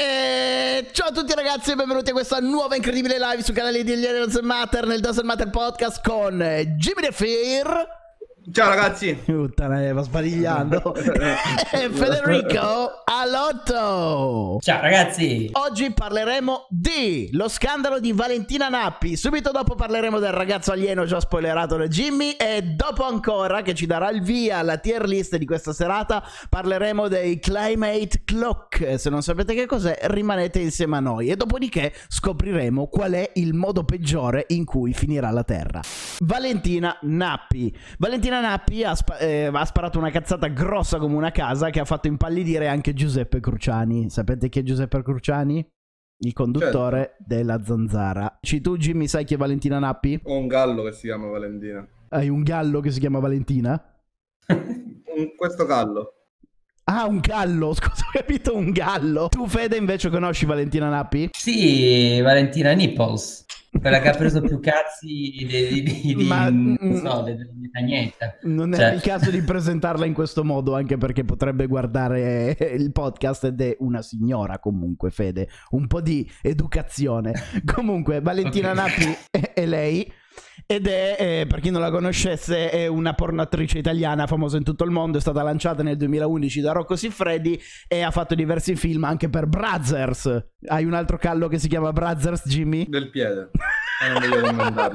E ciao a tutti ragazzi e benvenuti a questa nuova incredibile live sul canale di Doesn't Matter nel Doesn't Matter Podcast con Jimmy The Fear Ciao ragazzi. Puttana, eh, va sbadigliando. e Federico Alotto. Ciao ragazzi. Oggi parleremo di lo scandalo di Valentina Nappi. Subito dopo parleremo del ragazzo alieno già spoilerato da Jimmy. E dopo ancora, che ci darà il via alla tier list di questa serata, parleremo dei Climate Clock. Se non sapete che cos'è, rimanete insieme a noi. E dopodiché scopriremo qual è il modo peggiore in cui finirà la Terra. Valentina Nappi. Valentina Nappi ha, spa- eh, ha, sparato una cazzata grossa come una casa che ha fatto impallidire anche Giuseppe Cruciani. Sapete chi è Giuseppe Cruciani? Il conduttore certo. della Zanzara. Ci tu, Jimmy, sai chi è Valentina Nappi? Ho un gallo che si chiama Valentina. Hai un gallo che si chiama Valentina? questo gallo. Ah, un gallo, scusa, ho capito un gallo. Tu, Fede, invece conosci Valentina Nappi? Sì, Valentina Nipples. Quella che ha preso più cazzi di, di, di, Ma, non mm, so, di cagnetta. Non cioè. è il caso di presentarla in questo modo, anche perché potrebbe guardare il podcast ed è una signora comunque, Fede. Un po' di educazione. comunque, Valentina okay. Nappi è, è lei ed è, eh, per chi non la conoscesse, è una pornoattrice italiana famosa in tutto il mondo, è stata lanciata nel 2011 da Rocco Siffredi e ha fatto diversi film anche per Brothers. Hai un altro callo che si chiama Brothers, Jimmy? Del piede. Non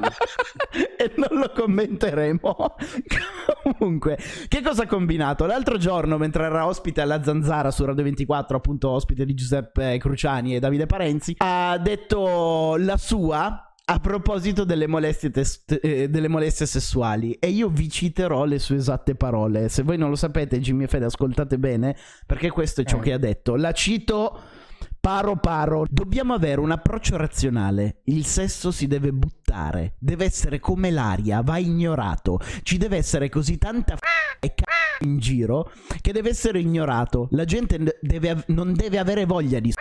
e non lo commenteremo. Comunque, che cosa ha combinato? L'altro giorno, mentre era ospite alla Zanzara su Radio 24, appunto ospite di Giuseppe Cruciani e Davide Parenzi, ha detto la sua a proposito delle molestie, test- eh, delle molestie, sessuali, e io vi citerò le sue esatte parole. Se voi non lo sapete, Jimmy e Fede, ascoltate bene, perché questo è ciò eh. che ha detto. La cito paro paro. Dobbiamo avere un approccio razionale. Il sesso si deve buttare, deve essere come l'aria, va ignorato. Ci deve essere così tanta f- e c***o in giro che deve essere ignorato. La gente deve, non deve avere voglia di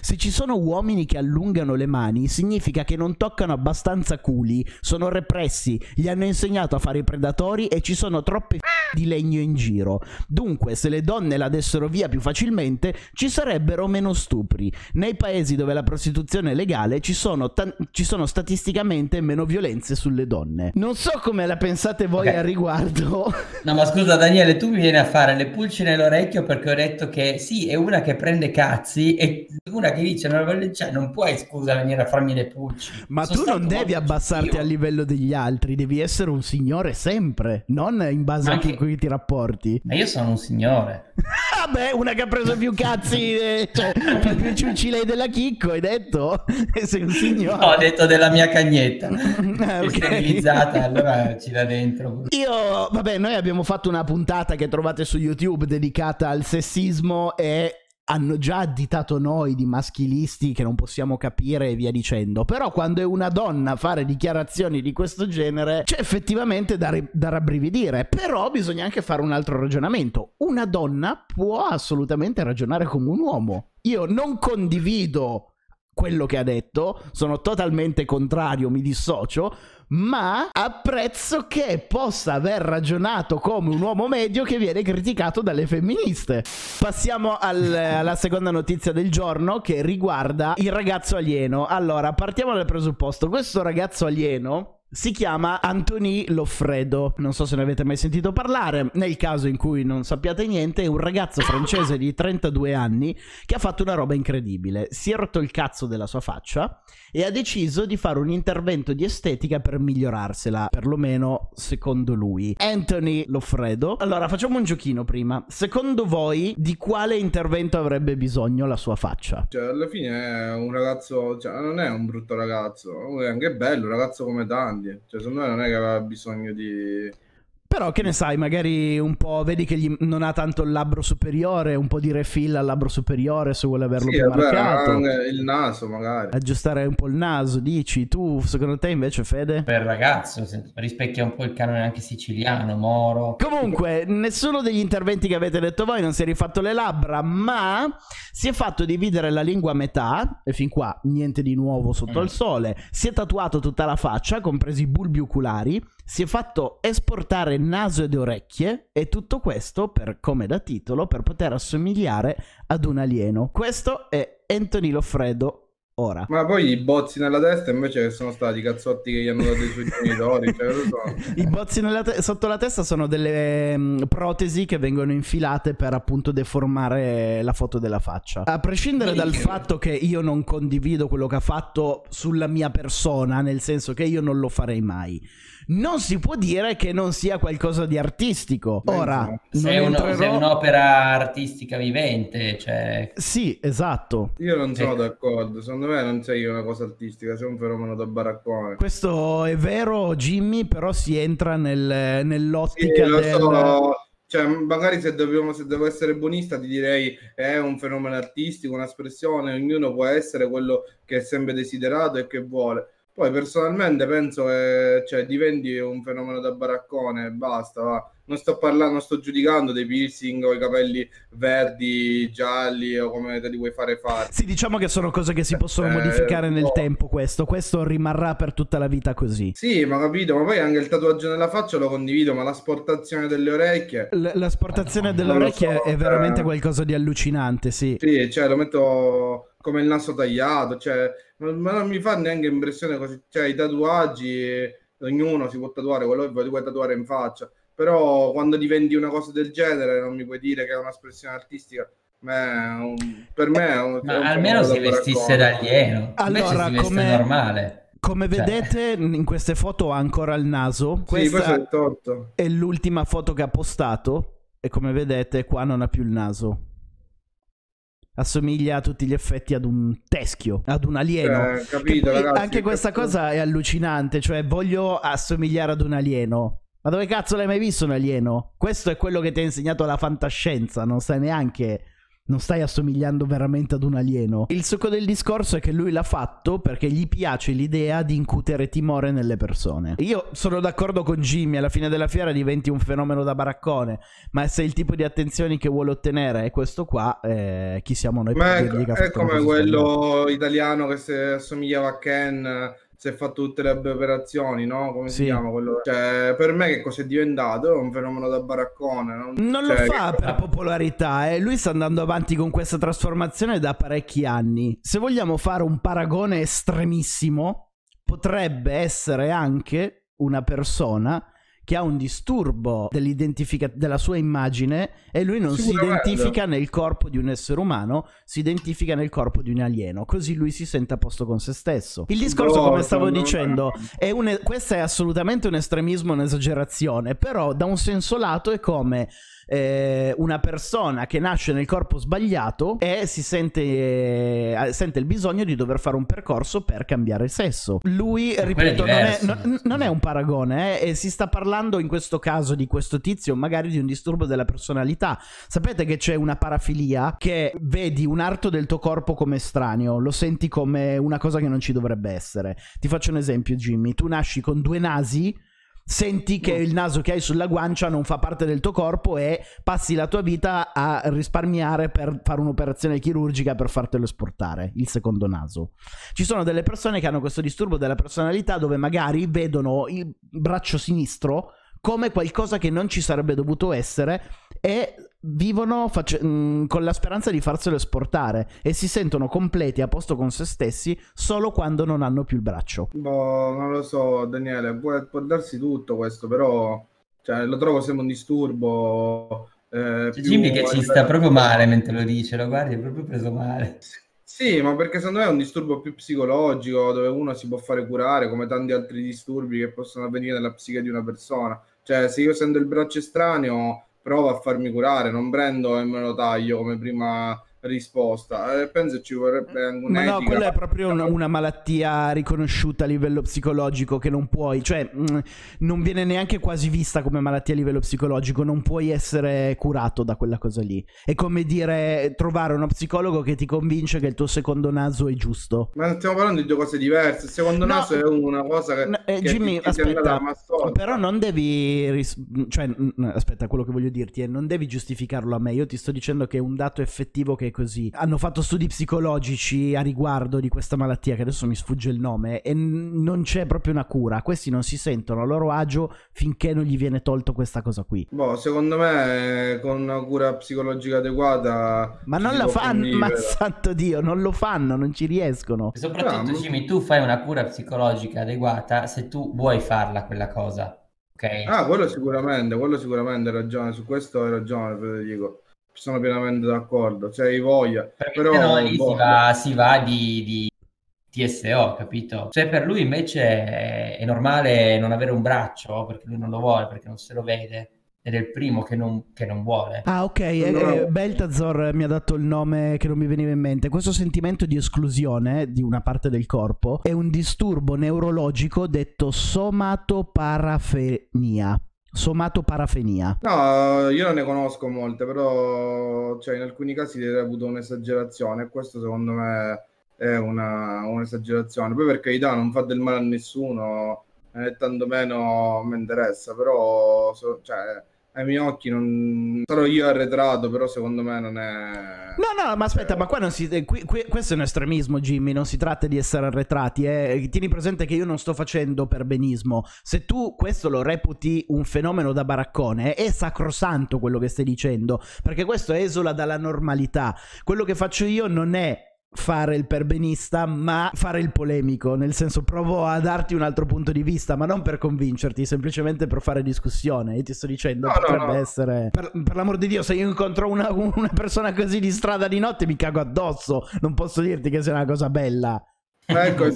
se ci sono uomini che allungano le mani, significa che non toccano abbastanza culi, sono repressi, gli hanno insegnato a fare i predatori e ci sono troppe f- di legno in giro. Dunque, se le donne la dessero via più facilmente, ci sarebbero meno stupri. Nei paesi dove la prostituzione è legale ci sono, ta- ci sono statisticamente meno violenze sulle donne. Non so come la pensate voi okay. al riguardo. No, ma scusa Daniele, tu mi vieni a fare le pulci nell'orecchio perché ho detto che sì, è una che prende cazzi e una che dice non, cioè, non puoi scusa venire a farmi le pulci. Ma Sono tu non devi abbassarti a livello degli altri, devi essere un signore sempre, non in base anche... a cui ti rapporti. Ma io sono un signore. Vabbè, una che ha preso più cazzi, eh, cioè più, più ciucci lei della Chicco, hai detto? Sei un signore. No, ho detto della mia cagnetta. ah, okay. sterilizzata, allora ci da dentro. Io, vabbè, noi abbiamo fatto una puntata che trovate su YouTube dedicata al sessismo e hanno già additato noi di maschilisti che non possiamo capire e via dicendo. Però quando è una donna a fare dichiarazioni di questo genere, c'è effettivamente da, ri- da rabbrividire. Però bisogna anche fare un altro ragionamento. Una donna può assolutamente ragionare come un uomo. Io non condivido quello che ha detto, sono totalmente contrario, mi dissocio, ma apprezzo che possa aver ragionato come un uomo medio che viene criticato dalle femministe. Passiamo al, alla seconda notizia del giorno che riguarda il ragazzo alieno. Allora, partiamo dal presupposto, questo ragazzo alieno si chiama Anthony Loffredo, non so se ne avete mai sentito parlare, nel caso in cui non sappiate niente è un ragazzo francese di 32 anni che ha fatto una roba incredibile, si è rotto il cazzo della sua faccia e ha deciso di fare un intervento di estetica per migliorarsela, perlomeno secondo lui. Anthony Loffredo, allora facciamo un giochino prima, secondo voi di quale intervento avrebbe bisogno la sua faccia? Cioè alla fine è un ragazzo, cioè non è un brutto ragazzo, è anche bello, un ragazzo come tanti grandi. Cioè, secondo me non è che aveva bisogno di però che ne sai, magari un po' vedi che gli, non ha tanto il labbro superiore, un po' di refill al labbro superiore se vuole averlo sì, più vabbè, marcato. Il naso magari. Aggiustare un po' il naso, dici. Tu, secondo te invece, Fede? Per ragazzo, rispecchia un po' il canone anche siciliano, moro. Comunque, nessuno degli interventi che avete detto voi non si è rifatto le labbra, ma si è fatto dividere la lingua a metà, e fin qua niente di nuovo sotto mm. il sole. Si è tatuato tutta la faccia, compresi i bulbi oculari si è fatto esportare naso ed orecchie e tutto questo per come da titolo per poter assomigliare ad un alieno. Questo è Anthony Loffredo ora. Ma poi i bozzi nella testa invece sono stati i cazzotti che gli hanno dato i suoi genitori, cioè, so. I bozzi te- sotto la testa sono delle um, protesi che vengono infilate per appunto deformare la foto della faccia. A prescindere dal fatto che io non condivido quello che ha fatto sulla mia persona, nel senso che io non lo farei mai non si può dire che non sia qualcosa di artistico. Ora, se, uno, entrerò... se è un'opera artistica vivente, cioè... Sì, esatto. Io non sono ecco. d'accordo, secondo me non sei una cosa artistica, sei un fenomeno da baraccone. Questo è vero, Jimmy, però si entra nel, nell'ottica sì, del... So. Cioè, magari se, dobbiamo, se devo essere buonista ti direi è un fenomeno artistico, un'espressione, ognuno può essere quello che è sempre desiderato e che vuole poi personalmente penso che cioè, diventi un fenomeno da baraccone e basta. Va. Non sto parlando, non sto giudicando dei piercing o i capelli verdi, gialli o come te li vuoi fare fare. Sì, diciamo che sono cose che si possono eh, modificare nel no. tempo. Questo. questo rimarrà per tutta la vita così. Sì, ma capito, ma poi anche il tatuaggio nella faccia lo condivido, ma l'asportazione delle orecchie. L- l'asportazione delle orecchie so, è veramente eh... qualcosa di allucinante, sì. Sì, cioè lo metto come il naso tagliato, cioè ma non mi fa neanche impressione così, cioè i tatuaggi, ognuno si può tatuare quello che vuoi tatuare in faccia, però quando diventi una cosa del genere non mi puoi dire che è un'espressione artistica. Un, per me è un, ma è un almeno si vestisse da alieno, allora si come... normale. Come cioè. vedete in queste foto ha ancora il naso. Questa sì, è, è l'ultima foto che ha postato e come vedete qua non ha più il naso assomiglia a tutti gli effetti ad un teschio, ad un alieno. Eh, capito, ragazzi, anche questa capito. cosa è allucinante, cioè voglio assomigliare ad un alieno. Ma dove cazzo l'hai mai visto un alieno? Questo è quello che ti ha insegnato la fantascienza, non sai neanche non stai assomigliando veramente ad un alieno. Il succo del discorso è che lui l'ha fatto perché gli piace l'idea di incutere timore nelle persone. Io sono d'accordo con Jimmy, alla fine della fiera diventi un fenomeno da baraccone, ma se il tipo di attenzioni che vuole ottenere è questo qua, eh, chi siamo noi ma che è come quello italiano che si assomigliava a Ken si è fatto tutte le operazioni, no? Come si chiama quello? Cioè, per me che cosa è diventato? È un fenomeno da baraccone. Non, non cioè, lo fa che... per popolarità, eh. lui sta andando avanti con questa trasformazione da parecchi anni. Se vogliamo fare un paragone estremissimo, potrebbe essere anche una persona che ha un disturbo della sua immagine e lui non si identifica nel corpo di un essere umano, si identifica nel corpo di un alieno, così lui si sente a posto con se stesso. Il discorso, no, come stavo no, dicendo, no. È un, questo è assolutamente un estremismo, un'esagerazione, però da un senso lato è come eh, una persona che nasce nel corpo sbagliato e si sente, eh, sente il bisogno di dover fare un percorso per cambiare sesso. Lui, ripeto, non è, non, non è, un paragone eh, e si sta parlando in questo caso di questo tizio magari di un disturbo della personalità. Sapete che c'è una parafilia che vedi un arto del tuo corpo come estraneo, lo senti come una cosa che non ci dovrebbe essere. Ti faccio un esempio, Jimmy. Tu nasci con due nasi senti che il naso che hai sulla guancia non fa parte del tuo corpo e passi la tua vita a risparmiare per fare un'operazione chirurgica per fartelo esportare, il secondo naso. Ci sono delle persone che hanno questo disturbo della personalità dove magari vedono il braccio sinistro come qualcosa che non ci sarebbe dovuto essere e vivono face- mh, mm, con la speranza di farselo esportare e si sentono completi a posto con se stessi solo quando non hanno più il braccio. Boh, non lo so, Daniele, può, può darsi tutto questo, però cioè, lo trovo sempre un disturbo. Eh, Jimmy che ci sta proprio male mentre lo dice, lo guardi, è proprio preso male. Sì, ma perché secondo me è un disturbo più psicologico dove uno si può fare curare come tanti altri disturbi che possono avvenire nella psiche di una persona. Cioè, se io sento il braccio estraneo, provo a farmi curare, non prendo e me lo taglio come prima risposta. Eh, penso ci vorrebbe anche un'etica. Ma no, quella è proprio una, una, malattia riconosciuta a livello psicologico che non puoi, cioè mh, mm, non viene neanche quasi vista come malattia a livello psicologico, non puoi essere curato da quella cosa lì. È come dire trovare uno psicologo che ti convince che il tuo secondo naso è giusto. Ma stiamo parlando di due cose diverse. Il secondo no, naso è una cosa che, no, eh, che Jimmy, aspetta, però non devi ris- cioè aspetta, quello che voglio dirti è non devi giustificarlo a me. Io ti sto dicendo che è un dato effettivo che è così. Hanno fatto studi psicologici a riguardo di questa malattia, che adesso mi sfugge il nome, e n- non c'è proprio una cura. Questi non si sentono a loro agio finché non gli viene tolto questa cosa qui. Boh, secondo me con una cura psicologica adeguata... Ma non la fanno, ma santo Dio, non lo fanno, non ci riescono. E soprattutto, no, Jimmy, tu fai una cura psicologica adeguata se tu vuoi farla quella cosa. Okay. Ah, quello sicuramente, quello sicuramente hai ragione, su questo hai ragione Federico, sono pienamente d'accordo, se hai voglia. Perché però no, lì boh, si va, si va di, di, TSO, capito? Cioè per lui invece è, è normale non avere un braccio, perché lui non lo vuole, perché non se lo vede ed è il primo che non, che non vuole. Ah, ok. No. Eh, Beltazor mi ha dato il nome che non mi veniva in mente. Questo sentimento di esclusione di una parte del corpo è un disturbo neurologico detto somatoparafenia. Somatoparafenia. No, io non ne conosco molte, però cioè, in alcuni casi ha avuto un'esagerazione. Questo secondo me è una, un'esagerazione. Poi per carità non fa del male a nessuno, né tantomeno mi interessa, però so, cioè, ai miei occhi non sarò io arretrato, però secondo me non è. No, no, ma aspetta, ma qua non si. Qui, qui, questo è un estremismo, Jimmy. Non si tratta di essere arretrati. Eh. Tieni presente che io non sto facendo per benismo. Se tu questo lo reputi un fenomeno da baraccone, è sacrosanto quello che stai dicendo. Perché questo esula dalla normalità. Quello che faccio io non è fare il perbenista, ma fare il polemico, nel senso provo a darti un altro punto di vista, ma non per convincerti, semplicemente per fare discussione. Io ti sto dicendo, no, potrebbe no, no. essere... Per, per, l'amor di Dio, se io incontro una, una, persona così di strada di notte mi cago addosso, non posso dirti che sia una cosa bella. Ecco, eh,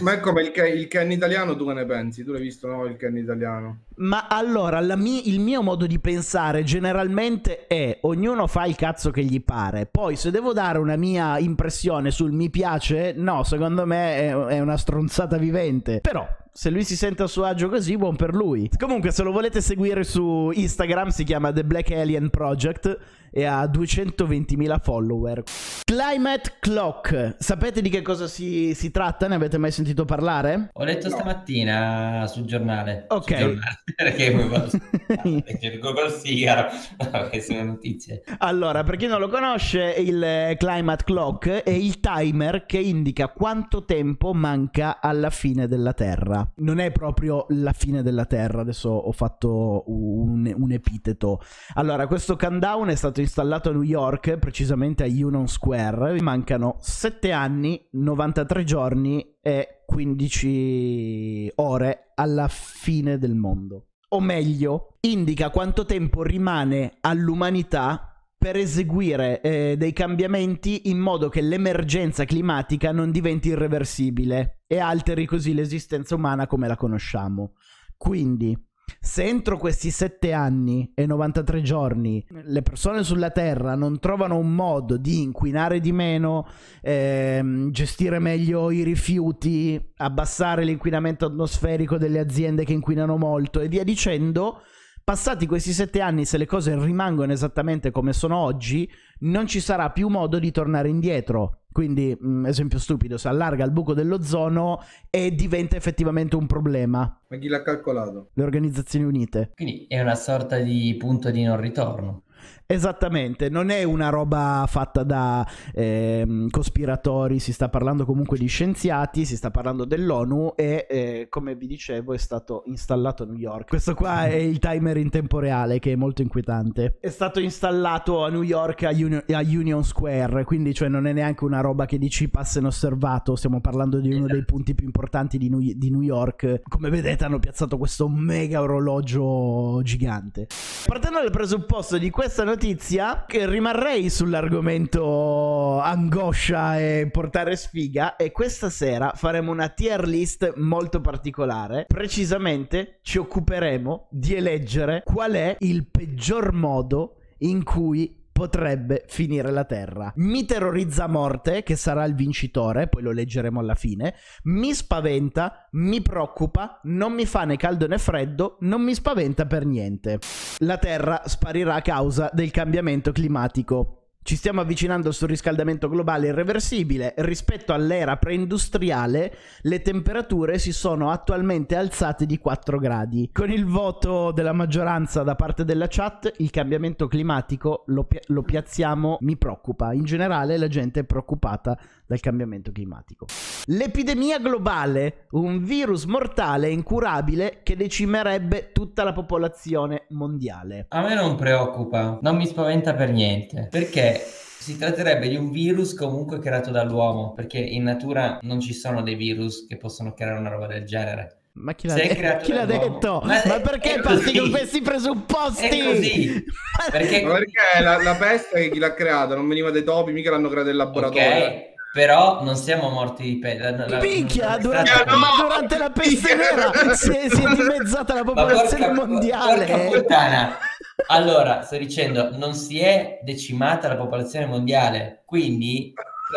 ma è come il, il Ken italiano, tu che ne pensi? Tu l'hai visto, no? Il Ken italiano. Ma allora, mia, il mio modo di pensare generalmente è ognuno fa il cazzo che gli pare. Poi, se devo dare una mia impressione sul mi piace, no, secondo me è, è una stronzata vivente. Però, se lui si sente a suo agio così, buon per lui. Comunque, se lo volete seguire su Instagram, si chiama The Black Alien Project e ha 220.000 follower. Climate Clock, sapete di che cosa si, si tratta? Ne avete mai sentito parlare? Ho letto no. stamattina sul giornale. Ok. Sul giornale, perché il Google Sigaro, che sono notizie. Allora, per chi non lo conosce, il Climate Clock è il timer che indica quanto tempo manca alla fine della Terra. Non è proprio la fine della Terra, adesso ho fatto un, un epiteto. Allora, questo countdown è stato installato a New York, precisamente a Union Square. Mancano 7 anni, 93 giorni e 15 ore alla fine del mondo. O meglio, indica quanto tempo rimane all'umanità per eseguire eh, dei cambiamenti in modo che l'emergenza climatica non diventi irreversibile e alteri così l'esistenza umana come la conosciamo. Quindi, se entro questi 7 anni e 93 giorni le persone sulla Terra non trovano un modo di inquinare di meno, ehm, gestire meglio i rifiuti, abbassare l'inquinamento atmosferico delle aziende che inquinano molto e via dicendo, passati questi 7 anni, se le cose rimangono esattamente come sono oggi, non ci sarà più modo di tornare indietro. Quindi, mh, mm, esempio stupido, si allarga il buco dell'ozono e diventa effettivamente un problema. Ma chi l'ha calcolato? Le Organizzazioni Unite. Quindi è una sorta di punto di non ritorno. Esattamente, non è una roba fatta da eh, cospiratori, si sta parlando comunque di scienziati, si sta parlando dell'ONU e eh, come vi dicevo è stato installato a New York. Questo qua è il timer in tempo reale che è molto inquietante. È stato installato a New York a, Uni- a Union Square, quindi cioè non è neanche una roba che dici passa inosservato, stiamo parlando di uno dei punti più importanti di New, di New York. Come vedete hanno piazzato questo mega orologio gigante. Partendo dal presupposto di questa notizia, rimarrei sull'argomento angoscia e portare sfiga e questa sera faremo una tier list molto particolare. Precisamente ci occuperemo di eleggere qual è il peggior modo in cui potrebbe finire la Terra. Mi terrorizza a morte, che sarà il vincitore, poi lo leggeremo alla fine. Mi spaventa, mi preoccupa, non mi fa né caldo né freddo, non mi spaventa per niente. La Terra sparirà a causa del cambiamento climatico. Ci stiamo avvicinando sul riscaldamento globale irreversibile. Rispetto all'era preindustriale, le temperature si sono attualmente alzate di 4 gradi. Con il voto della maggioranza da parte della chat, il cambiamento climatico lo, pi- lo piazziamo mi preoccupa. In generale la gente è preoccupata dal cambiamento climatico. L'epidemia globale, un virus mortale e incurabile che decimerebbe tutta la popolazione mondiale. A me non preoccupa, non mi spaventa per niente, perché si tratterebbe di un virus comunque creato dall'uomo, perché in natura non ci sono dei virus che possono creare una roba del genere. Ma chi l'ha, de- chi l'ha detto? Ma, ma perché parti con questi presupposti? È così. Perché, ma perché la, la, peste chi l'ha creata? Non veniva dai topi, mica l'hanno creata in laboratorio. Okay. Però non siamo morti di peste. Minchia, durante, no! ma durante la peste nera si è, si è dimezzata la popolazione porca, mondiale. Porca puttana. Allora, sto dicendo, non si è decimata la popolazione mondiale, quindi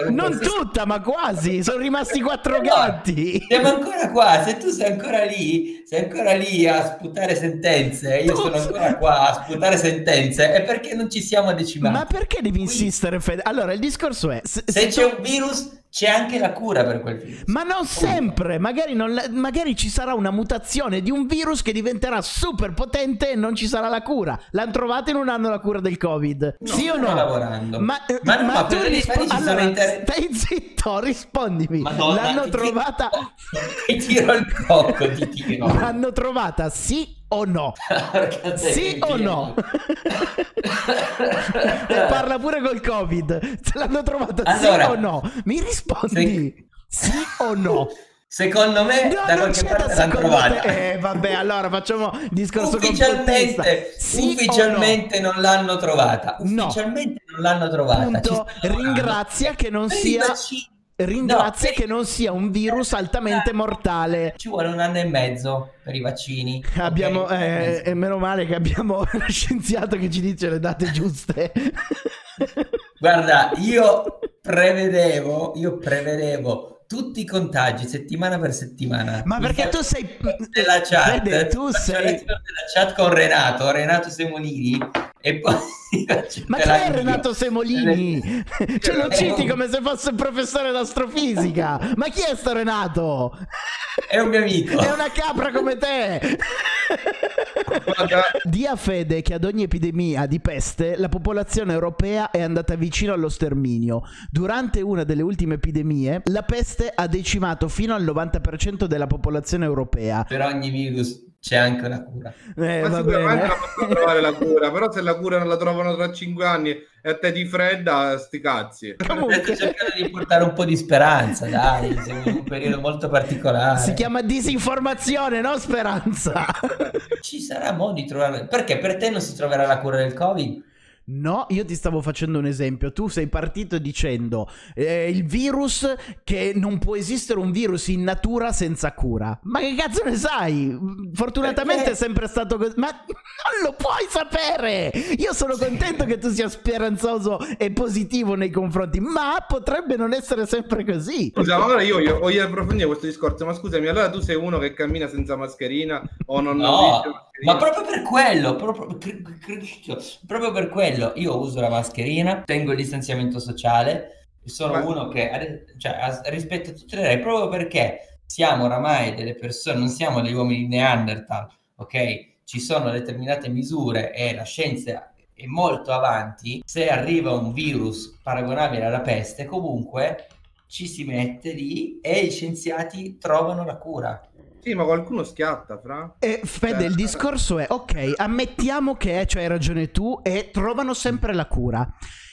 non tutta, ma quasi. Sono rimasti quattro gatti. Siamo ancora qua. Se tu sei ancora lì, sei ancora lì a sputare sentenze. Io sono ancora qua a sputare sentenze. È perché non ci siamo decimati. Ma perché devi Quindi... insistere, Fede? Allora, il discorso è: se, se, c'è un virus, c'è anche la cura per quel virus. Ma non sempre, magari, non, magari, ci sarà una mutazione di un virus che diventerà super potente e non ci sarà la cura. L'hanno trovata in un anno la cura del Covid. No, sì o no? lavorando. Ma, ma, no, ma tu rispondi allora, inter... stai zitto, rispondimi. Madonna, L'hanno ti trovata Ti tiro il cocco, ti tiro. L'hanno trovata sì o no? sì o no? e parla pure col covid. Se l'hanno trovata allora, sì o no? Mi rispondi se... sì o no? Secondo me no, da qualche parte l'hanno trovata. Eh, vabbè, allora facciamo discorso ufficialmente, sì ufficialmente no? non l'hanno trovata. Ufficialmente no. non l'hanno trovata. Punto. Ringrazia che non sia ringrazia no, che non sia un virus altamente mortale. Ci vuole un anno e mezzo per i vaccini. Abbiamo, okay? eh, e meno male che abbiamo uno scienziato che ci dice le date giuste. Guarda, io prevedevo, io prevedevo tutti i contagi settimana per settimana. Ma perché tu sei della chat, Vede, tu sei della chat con Renato, Renato Semolini e poi Ma chi è Renato Semolini? Ce lo citi come se fosse un professore d'astrofisica. Ma chi è sto Renato? È un mio amico. È una capra come te. Dia fede che ad ogni epidemia di peste la popolazione europea è andata vicino allo sterminio. Durante una delle ultime epidemie, la peste ha decimato fino al 90% della popolazione europea. Per ogni virus c'è anche una cura. Eh, Ma sicuramente la possono trovare la cura, però se la cura non la trovano tra cinque anni e a te ti fredda, sti cazzi. Comunque cercando di portare un po' di speranza, dai, siamo in un periodo molto particolare. Si chiama disinformazione, non speranza. Ci sarà modo di trovare... Perché per te non si troverà la cura del Covid? No, io ti stavo facendo un esempio. Tu sei partito dicendo eh, il virus che non può esistere un virus in natura senza cura. Ma che cazzo ne sai? Fortunatamente Perché? è sempre stato così. Ma non lo puoi sapere! Io sono contento che tu sia speranzoso e positivo nei confronti, ma potrebbe non essere sempre così. Scusa, ma allora io, io voglio approfondire questo discorso. Ma scusami, allora tu sei uno che cammina senza mascherina o non... No, ma proprio per quello, proprio, proprio per quello io uso la mascherina, tengo il distanziamento sociale, sono Ma... uno che cioè, rispetto a tutte le regole, proprio perché siamo oramai delle persone, non siamo degli uomini Neanderthal, ok? Ci sono determinate misure e la scienza è molto avanti, se arriva un virus paragonabile alla peste, comunque ci si mette lì e i scienziati trovano la cura. Sì, ma qualcuno schiatta, fra. E Fede, il discorso è, ok, ammettiamo che cioè, hai ragione tu e trovano sempre la cura.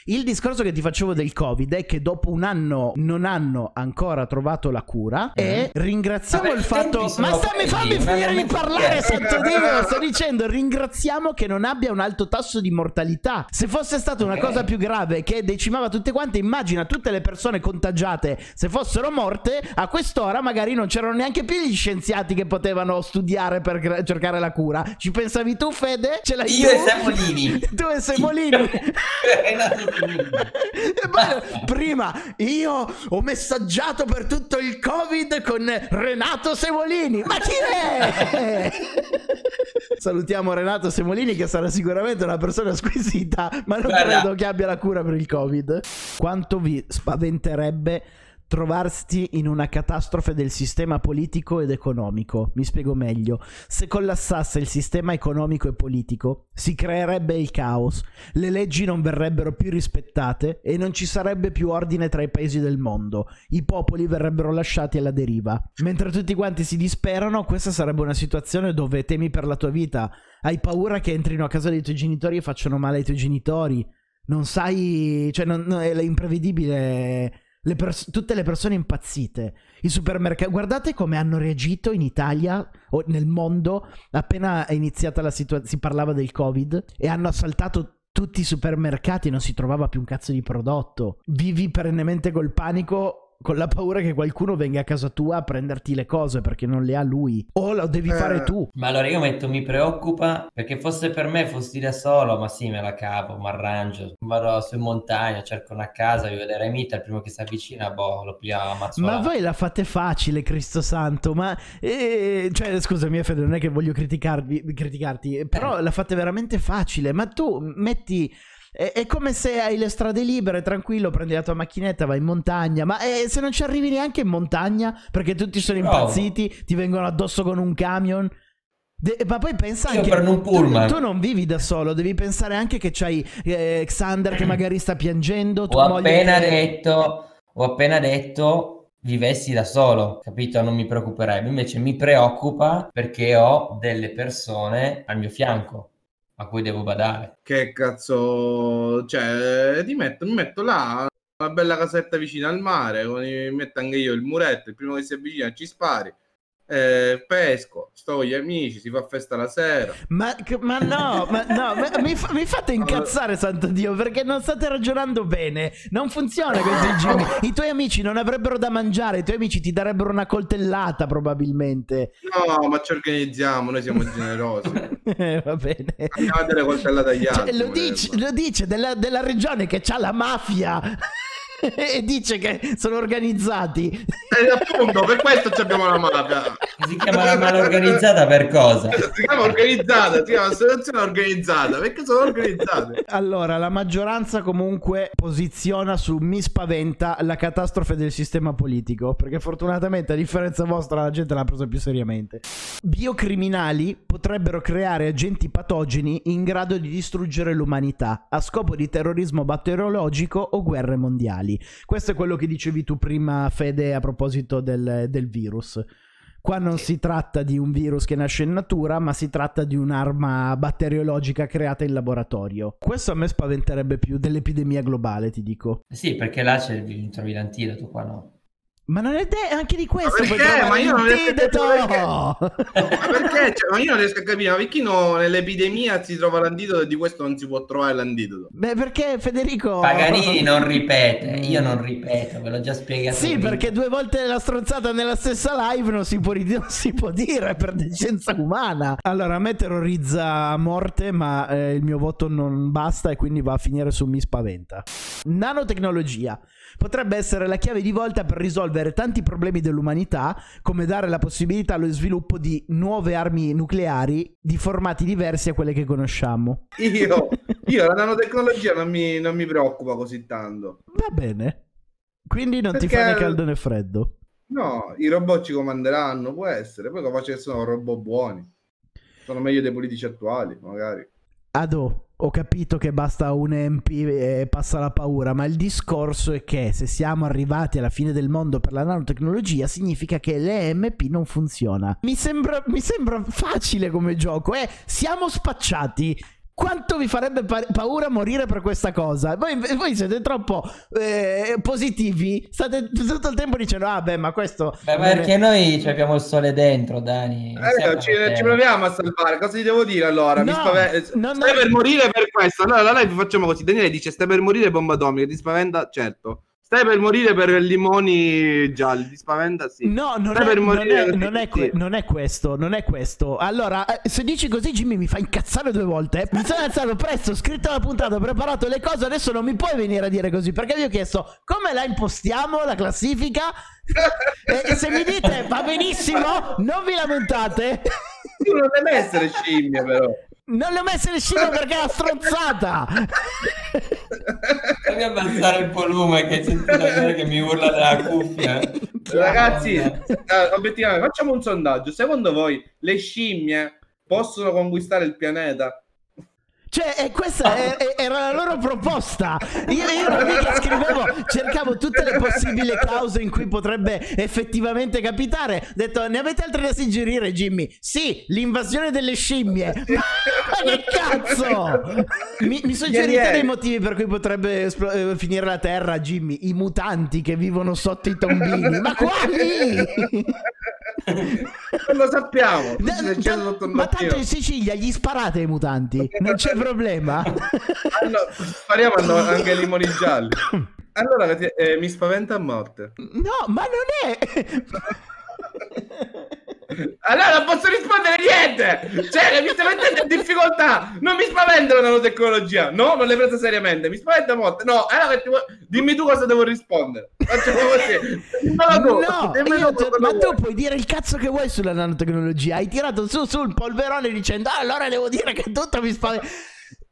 Il discorso che ti facevo del Covid è che dopo un anno non hanno ancora trovato la cura mm. e ringraziamo Vabbè, il fatto... Ma stammi, fammi finire di parlare, santo Dio! Sto dicendo, ringraziamo che non abbia un alto tasso di mortalità. Se fosse stata una okay. cosa più grave che decimava tutte quante, immagina tutte le persone contagiate, se fossero morte, a quest'ora magari non c'erano neanche più gli scienziati che potevano studiare per cercare la cura. Ci pensavi tu, Fede? Ce l'hai Io tu? e Semolini. tu e Semolini. Prima io ho messaggiato per tutto il Covid con Renato Semolini. Ma chi è? Salutiamo Renato Semolini che sarà sicuramente una persona squisita, ma non Guarda. credo che abbia la cura per il Covid. Quanto vi spaventerebbe trovarsi in una catastrofe del sistema politico ed economico? Mi spiego meglio. Se collassasse il sistema economico e politico, si creerebbe il caos, le leggi non verrebbero più rispettate e non ci sarebbe più ordine tra i paesi del mondo. I popoli verrebbero lasciati alla deriva. Mentre tutti quanti si disperano, questa sarebbe una situazione dove temi per la tua vita, hai paura che entrino a casa dei tuoi genitori e facciano male ai tuoi genitori. Non sai, cioè non- non- è imprevedibile. Le pers- tutte le persone impazzite. I supermercati. Guardate come hanno reagito in Italia o nel mondo appena è iniziata la situazione. Si parlava del Covid e hanno assaltato tutti i supermercati. Non si trovava più un cazzo di prodotto. Vivi perennemente col panico. Con la paura che qualcuno venga a casa tua a prenderti le cose perché non le ha lui. O lo devi Eh. fare tu. Ma allora io metto mi preoccupa perché fosse per me fossi da solo, ma sì, me la cavo, mi arrangio, vado su in montagna, cerco una casa, vi vedere Mita, il primo che si avvicina, boh, lo pigliamo a mazzola. Ma voi la fate facile, Cristo Santo. Ma eh, cioè, scusami, Fede, non è che voglio criticarvi, criticarti, però Eh. la fate veramente facile. Ma tu metti. È, è come se hai le strade libere, tranquillo, prendi la tua macchinetta, vai in montagna. Ma eh, se non ci arrivi neanche in montagna perché tutti sono impazziti, ti vengono addosso con un camion. De- ma poi pensa Io anche prendo un tu- pullman. Tu, non vivi da solo, devi pensare anche che c'hai eh, Xander che magari sta piangendo. Ho tua appena che- detto, ho appena detto vivessi da solo, capito? Non mi preoccuperebbe. Invece mi preoccupa perché ho delle persone al mio fianco a cui devo badare. Che cazzo, cioè, ti metto, mi metto là, una bella casetta vicino al mare, con mi metto anche io il muretto, il primo che si avvicina ci spari, eh, pesco, sto con gli amici, si fa festa la sera. Ma, ma no, ma no, ma mi, fa- mi fate incazzare, santo Dio, perché non state ragionando bene. Non funziona così, Jimmy. I tuoi amici non avrebbero da mangiare, i tuoi amici ti darebbero una coltellata, probabilmente. No, ma ci organizziamo, noi siamo generosi. Eh, Va bene. Andiamo a dare coltellate agli Cioè, altri. lo dice, lo dice della, della regione che c'ha la mafia e dice che sono organizzati. E appunto, per questo ci abbiamo la mafia. Si chiama la mano organizzata per cosa? Si chiama organizzata, si chiama associazione organizzata, perché sono organizzate. Allora, la maggioranza comunque posiziona su mi spaventa la catastrofe del sistema politico, perché fortunatamente a differenza vostra la gente l'ha presa più seriamente. Biocriminali potrebbero creare agenti patogeni in grado di distruggere l'umanità a scopo di terrorismo batteriologico o guerre mondiali. Questo è quello che dicevi tu prima, Fede, a proposito del, del virus. Qua non si tratta di un virus che nasce in natura, ma si tratta di un'arma batteriologica creata in laboratorio. Questo a me spaventerebbe più dell'epidemia globale, ti dico. Sì, perché là c'è il, trovi l'antidoto, qua no. Ma non è de- anche di questo Ma perché? Ma io non riesco a l'antidoto! Ma perché? Cioè, ma io non riesco a capire, ma perché no, nell'epidemia si trova l'antidoto e di questo non si può trovare l'antidoto? Beh, perché Federico... Paganini non ripete, io non ripeto, ve l'ho già spiegato. Sì, prima. perché due volte la stronzata nella stessa live non si può, non si può dire per decenza umana. Allora, a me terrorizza a morte, ma eh, il mio voto non basta e quindi va a finire su mi spaventa. Nanotecnologia potrebbe essere la chiave di volta per risolvere tanti problemi dell'umanità, come dare la possibilità allo sviluppo di nuove armi nucleari di formati diversi a quelle che conosciamo. Io, io la nanotecnologia non mi, non mi preoccupa così tanto. Va bene. Quindi non ti Perché- fa né caldo né freddo. No, i robot ci comanderanno, può essere. Poi capace che sono robot buoni. Sono meglio dei politici attuali, magari. Ado, ho capito che basta un MP e passa la paura, ma il discorso è che se siamo arrivati alla fine del mondo per la nanotecnologia significa che l'EMP non funziona. Mi sembra, mi sembra facile come gioco, eh? Siamo spacciati. Quanto vi farebbe pa- paura morire per questa cosa? Voi, voi siete troppo eh, positivi, state tutto il tempo dicendo, ah beh, ma questo... Beh, non è- perché noi ci abbiamo il sole dentro, Dani. non Eh, ci, ci proviamo a salvare. Cosa gli devo dire allora? Mi No, spaven- no, no. Stai per morire per questo. Allora la live facciamo così. Daniele dice: Stai per morire bomba atomica. Ti spaventa? Certo. Stai per morire per limoni gialli. Ti spaventa? Sì. No, non Stai è, per non, morire è, non è que- non è questo, non è questo. Allora, eh, se dici così, Jimmy mi fa incazzare due volte. eh. Mi sono alzato presto, ho scritto la puntata, ho preparato le cose. Adesso non mi puoi venire a dire così perché vi ho chiesto come la impostiamo la classifica. e, se mi dite va benissimo, non vi lamentate. Tu non deve essere scimmia, però. Non le ho messe le scimmie perché è una Devi abbassare il volume che sento che mi urla dalla cuffia. Ragazzi, obiettivamente, facciamo un sondaggio. Secondo voi le scimmie possono conquistare il pianeta? Cioè, e questa è- è- era la loro proposta. Io, io non mica scrivevo, cercavo tutte le possibili cause in cui potrebbe effettivamente capitare. Ho detto, ne avete altre da suggerire, Jimmy? Sì, l'invasione delle scimmie. Ma che cazzo? Mi, mi suggerite dei motivi per cui potrebbe esplo- eh, finire la Terra, Jimmy? I mutanti che vivono sotto i tombini. Ma quali? non lo sappiamo. Cielo sotto il ma tanto in Sicilia gli sparate ai mutanti, non c'è problema. Hanno- spariamo anche i limoni gialli. Allora, eh, mi spaventa a morte. No, ma non è. Allora non posso rispondere niente! Cioè, mi stai mettendo in difficoltà! Non mi spaventa la nanotecnologia! No, non l'hai presa seriamente, mi spaventa a morte! No, allora vuoi- dimmi tu cosa devo rispondere! Facciamo così! Dimmelo tu! No, Dimmelo tu cosa ma tu vuoi. puoi dire il cazzo che vuoi sulla nanotecnologia. Hai tirato su su il polverone dicendo "Ah, allora devo dire che tutto mi spaventa.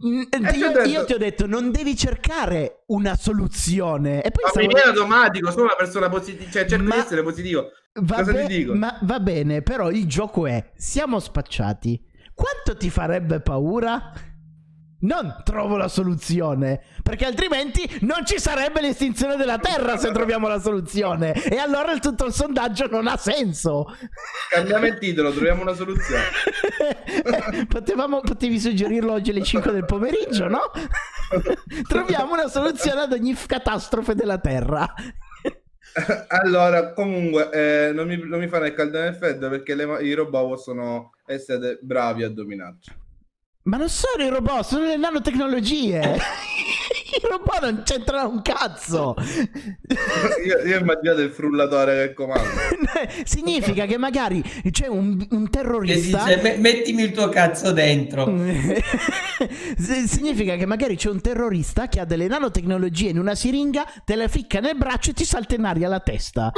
Mm, ho Io, io ti ho detto non devi cercare una soluzione e poi Ma mi viene automatico, sono una persona positiva, cioè cerco Ma- di essere positivo. Va, Cosa be- ti dico? ma va bene, però il gioco è siamo spacciati. Quanto ti farebbe paura? Non trovo la soluzione, perché altrimenti non ci sarebbe l'estinzione della Terra se troviamo la soluzione. E allora tutto il sondaggio non ha senso. Cambiamo il titolo, troviamo una soluzione. Potevamo, potevi suggerirlo oggi alle 5 del pomeriggio, no? Troviamo una soluzione ad ogni catastrofe della Terra. allora, comunque, eh, non, mi, non mi fa né caldo né freddo perché le i robot possono essere bravi a dominarci. Ma non sono i robot, sono le nanotecnologie. I robot non c'entrano un cazzo. Io, io ho immaginato il frullatore che comanda. Significa che magari c'è un, un Che terrorista. dice, "Me- mettimi il tuo cazzo dentro. Significa che magari c'è un terrorista che ha delle nanotecnologie in una siringa, te la ficca nel braccio e ti salta in aria la testa.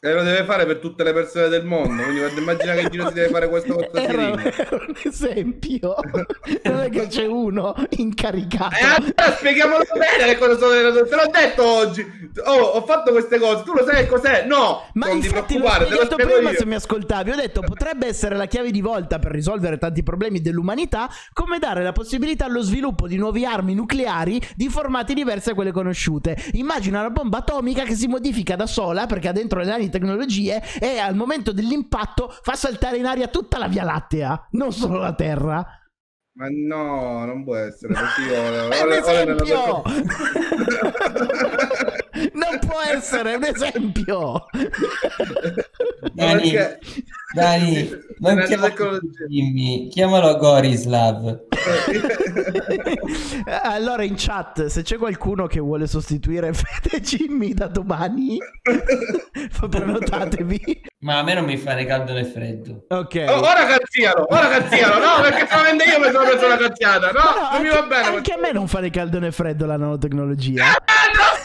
E lo deve fare per tutte le persone del mondo. Quindi immagina che giro si deve fare questo con Era, siringa. era un esempio. Non è che c'è uno incaricato. E allora spieghiamolo bene che cosa sono le. Te l'ho detto oggi. Oh, ho fatto queste cose. Tu lo sai cos'è? No, Ma non ti infatti l'ho preoccupare, spiegato spiego prima io. se mi ascoltavi. Ho detto potrebbe essere la chiave di volta per risolvere tanti problemi dell'umanità, come dare la possibilità allo sviluppo di nuove armi nucleari di formati diversi da quelle conosciute. Immagina una bomba atomica che si modifica da sola perché ha dentro le nanotecnologie e al momento dell'impatto fa saltare in aria tutta la Via Lattea, non solo la Terra. Ma no, non può essere così. È un esempio! non può essere è un esempio! Dani, perché- Dani, non chiamalo tecnologia. Jimmy, chiamalo Gorislav. allora in chat se c'è qualcuno che vuole sostituire Fede Jimmy da domani prenotatevi Ma a me non mi fa né caldo né freddo. ok Oh, ora cazzialo, ora cazzialo, no, perché solamente io mi sono preso la cazziata, no, no, non mi anche, va bene. anche a me non fa né caldo né freddo la nanotecnologia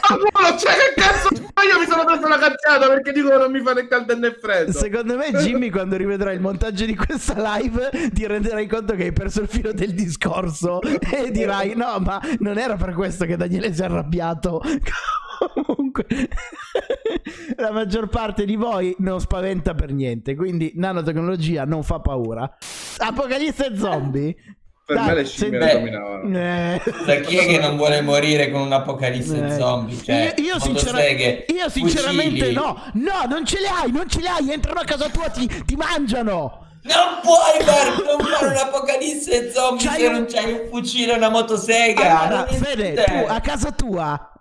Culo, cioè che cazzo io mi sono preso la cazziata perché dico che non mi fa né caldo né freddo. Secondo me Jimmy quando rivedrai il montaggio di questa live ti renderai conto che hai perso il filo del discorso e dirai no ma non era per questo che Daniele si è arrabbiato. Comunque la maggior parte di voi non spaventa per niente, quindi nanotecnologia non fa paura. Apocalisse zombie? Per Dai, me le se- scimmie le dominavano. Eh. Da chi è che non vuole morire con un'apocalisse Eh. zombie? Cioè, io, io, sincera- motoseghe, io sinceramente fucili. no, no, non ce le hai, non ce le hai, entrano a casa tua, ti, ti mangiano. Non puoi fare, non fare un'apocalisse zombie C'hai se un- non c'hai un fucile e una motosega. Allora, non Fede, tu a casa tua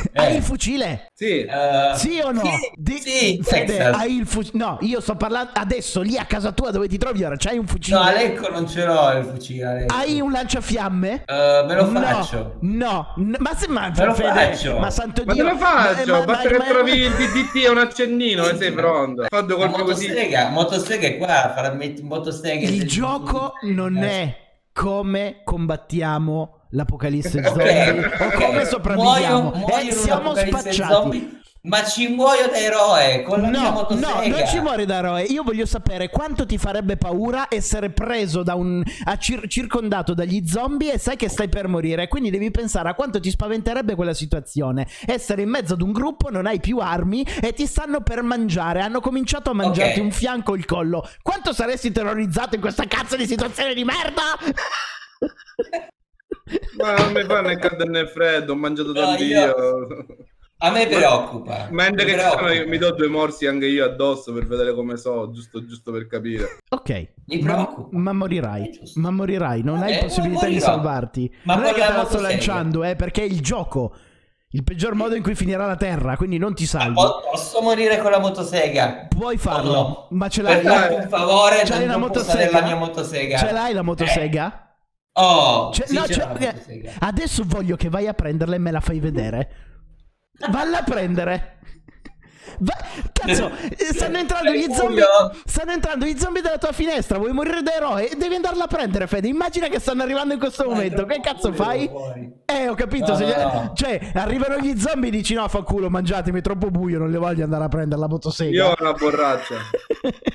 hai il fucile? Sì, Eh, Sì o no? Sì, Di- sì, Fede, Texas. hai il fucile? No, io sto parlando adesso lì a casa tua dove ti trovi ora, c'hai un fucile? No, a Lecco non ce l'ho il fucile. a Lecco. Hai un lanciafiamme? Eh, me lo No, faccio. No, n- ma se ma, Me lo Fede, faccio. ma santo ma te Dio, lo faccio, ma- ma- basta ma- che ma- trovi il DDT e un accennino e sei pronto. Fa due La colpi così. motosega, motosega è qua, farà metti motosega. Il gioco non Eh, è come combattiamo l'apocalisse zombie o ok. come sopravviviamo. Muoio- Eh, muoio siamo spacciati. zombie. Ma ci muoio da eroe con la mia No, motosega. no, non ci muori da eroe. Io voglio sapere quanto ti farebbe paura essere preso da un. cir- circondato dagli zombie e sai che stai per morire. Quindi devi pensare a quanto ti spaventerebbe quella situazione. Essere in mezzo ad un gruppo, non hai più armi e ti stanno per mangiare. Hanno cominciato a mangiarti Ok. un fianco o il collo. Quanto saresti terrorizzato in questa cazzo di situazione di merda? Ma non mi fa né caldo né freddo, ho mangiato No, tanto io-. A me preoccupa. Mentre Mi che preoccupa. sono, io- mi do due morsi anche io addosso per vedere come so, giusto, giusto per capire. ok. Mi Ma, preoccupa. ma morirai. Ma morirai. Non hai Eh, possibilità di salvarti. Ma non è che la te la sto motosega. lanciando, eh, perché è il gioco. Il peggior modo in cui finirà la terra, quindi non ti salvi. Po- Posso morire con la motosega? Puoi farlo, no? ma ce Per l'hai. farti un favore, motosega? usare la mia motosega. Ce l'hai la motosega? Oh, Cioè, sì, no, cioè, adesso voglio che vai a prenderla e me la fai vedere. Valla a prendere. Va- Cazzo, eh, stanno entrando gli zombie. Stanno entrando gli zombie dalla tua finestra. Vuoi morire da eroe? Devi andarla a prendere, Fede. Immagina che stanno arrivando in questo momento. Che cazzo fai? Eh, ho capito. No, se- no, no. Cioè, arrivano gli zombie e dici: No, fa culo, mangiatemi, è troppo buio. Non le voglio andare a prendere la motosega. Io ho una borraccia.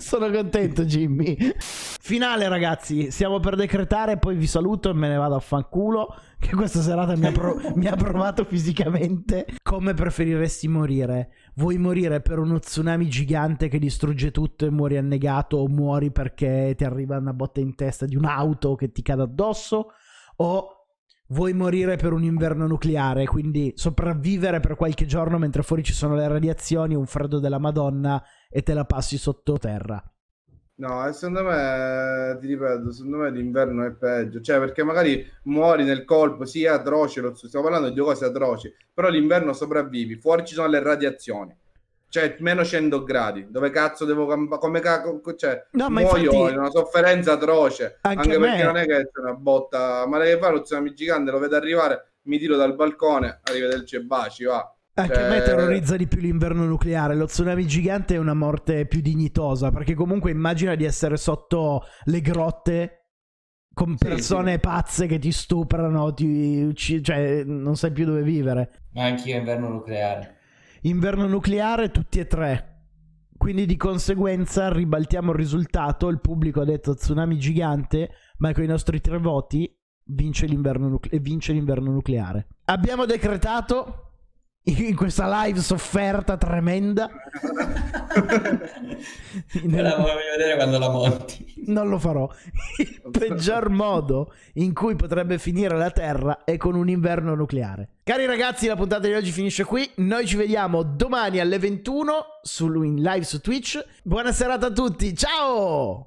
Sono contento, Jimmy. Finale, ragazzi. Stiamo per decretare. Poi vi saluto e me ne vado a fanculo. Che questa serata mi ha, pro- mi ha provato fisicamente. Come preferiresti morire? Vuoi morire per uno tsunami gigante che distrugge tutto e muori annegato? O muori perché ti arriva una botta in testa di un'auto che ti cade addosso? O vuoi morire per un inverno nucleare? Quindi sopravvivere per qualche giorno mentre fuori ci sono le radiazioni, un freddo della Madonna e te la passi sottoterra. No, secondo me, ti ripeto, secondo me l'inverno è peggio. Cioè, perché magari muori nel colpo, sì, è atroce, lo- stiamo parlando di due cose atroci, però l'inverno sopravvivi, fuori ci sono le radiazioni. Cioè, meno 100 gradi, dove cazzo devo come cacco, cioè, No, ma muoio infatti- in una sofferenza atroce, Anche anche, me- perché non è che c'è una botta, ma che fa lo tsunami gigante, lo vedo arrivare, mi tiro dal balcone, arrivederci e baci, va. Anche Cioè- a me terrorizza di più l'inverno nucleare. Lo tsunami gigante è una morte più dignitosa. Perché comunque immagina di essere sotto le grotte con Sì, persone sì. pazze che ti stuprano, ti ucci- cioè non sai più dove vivere. Ma anch'io inverno nucleare. Inverno nucleare, tutti e tre. Quindi di conseguenza ribaltiamo il risultato. Il pubblico ha detto tsunami gigante, ma con i nostri tre voti vince l'inverno, nucle- vince l'inverno nucleare. Abbiamo decretato in questa live sofferta tremenda. Me la voglio vedere quando la monti. Non lo farò. Il peggior modo in cui potrebbe finire la Terra è con un inverno nucleare. Cari ragazzi, la puntata di oggi finisce qui. Noi ci vediamo domani alle 21 su, in live su Twitch. Buona serata a tutti. Ciao!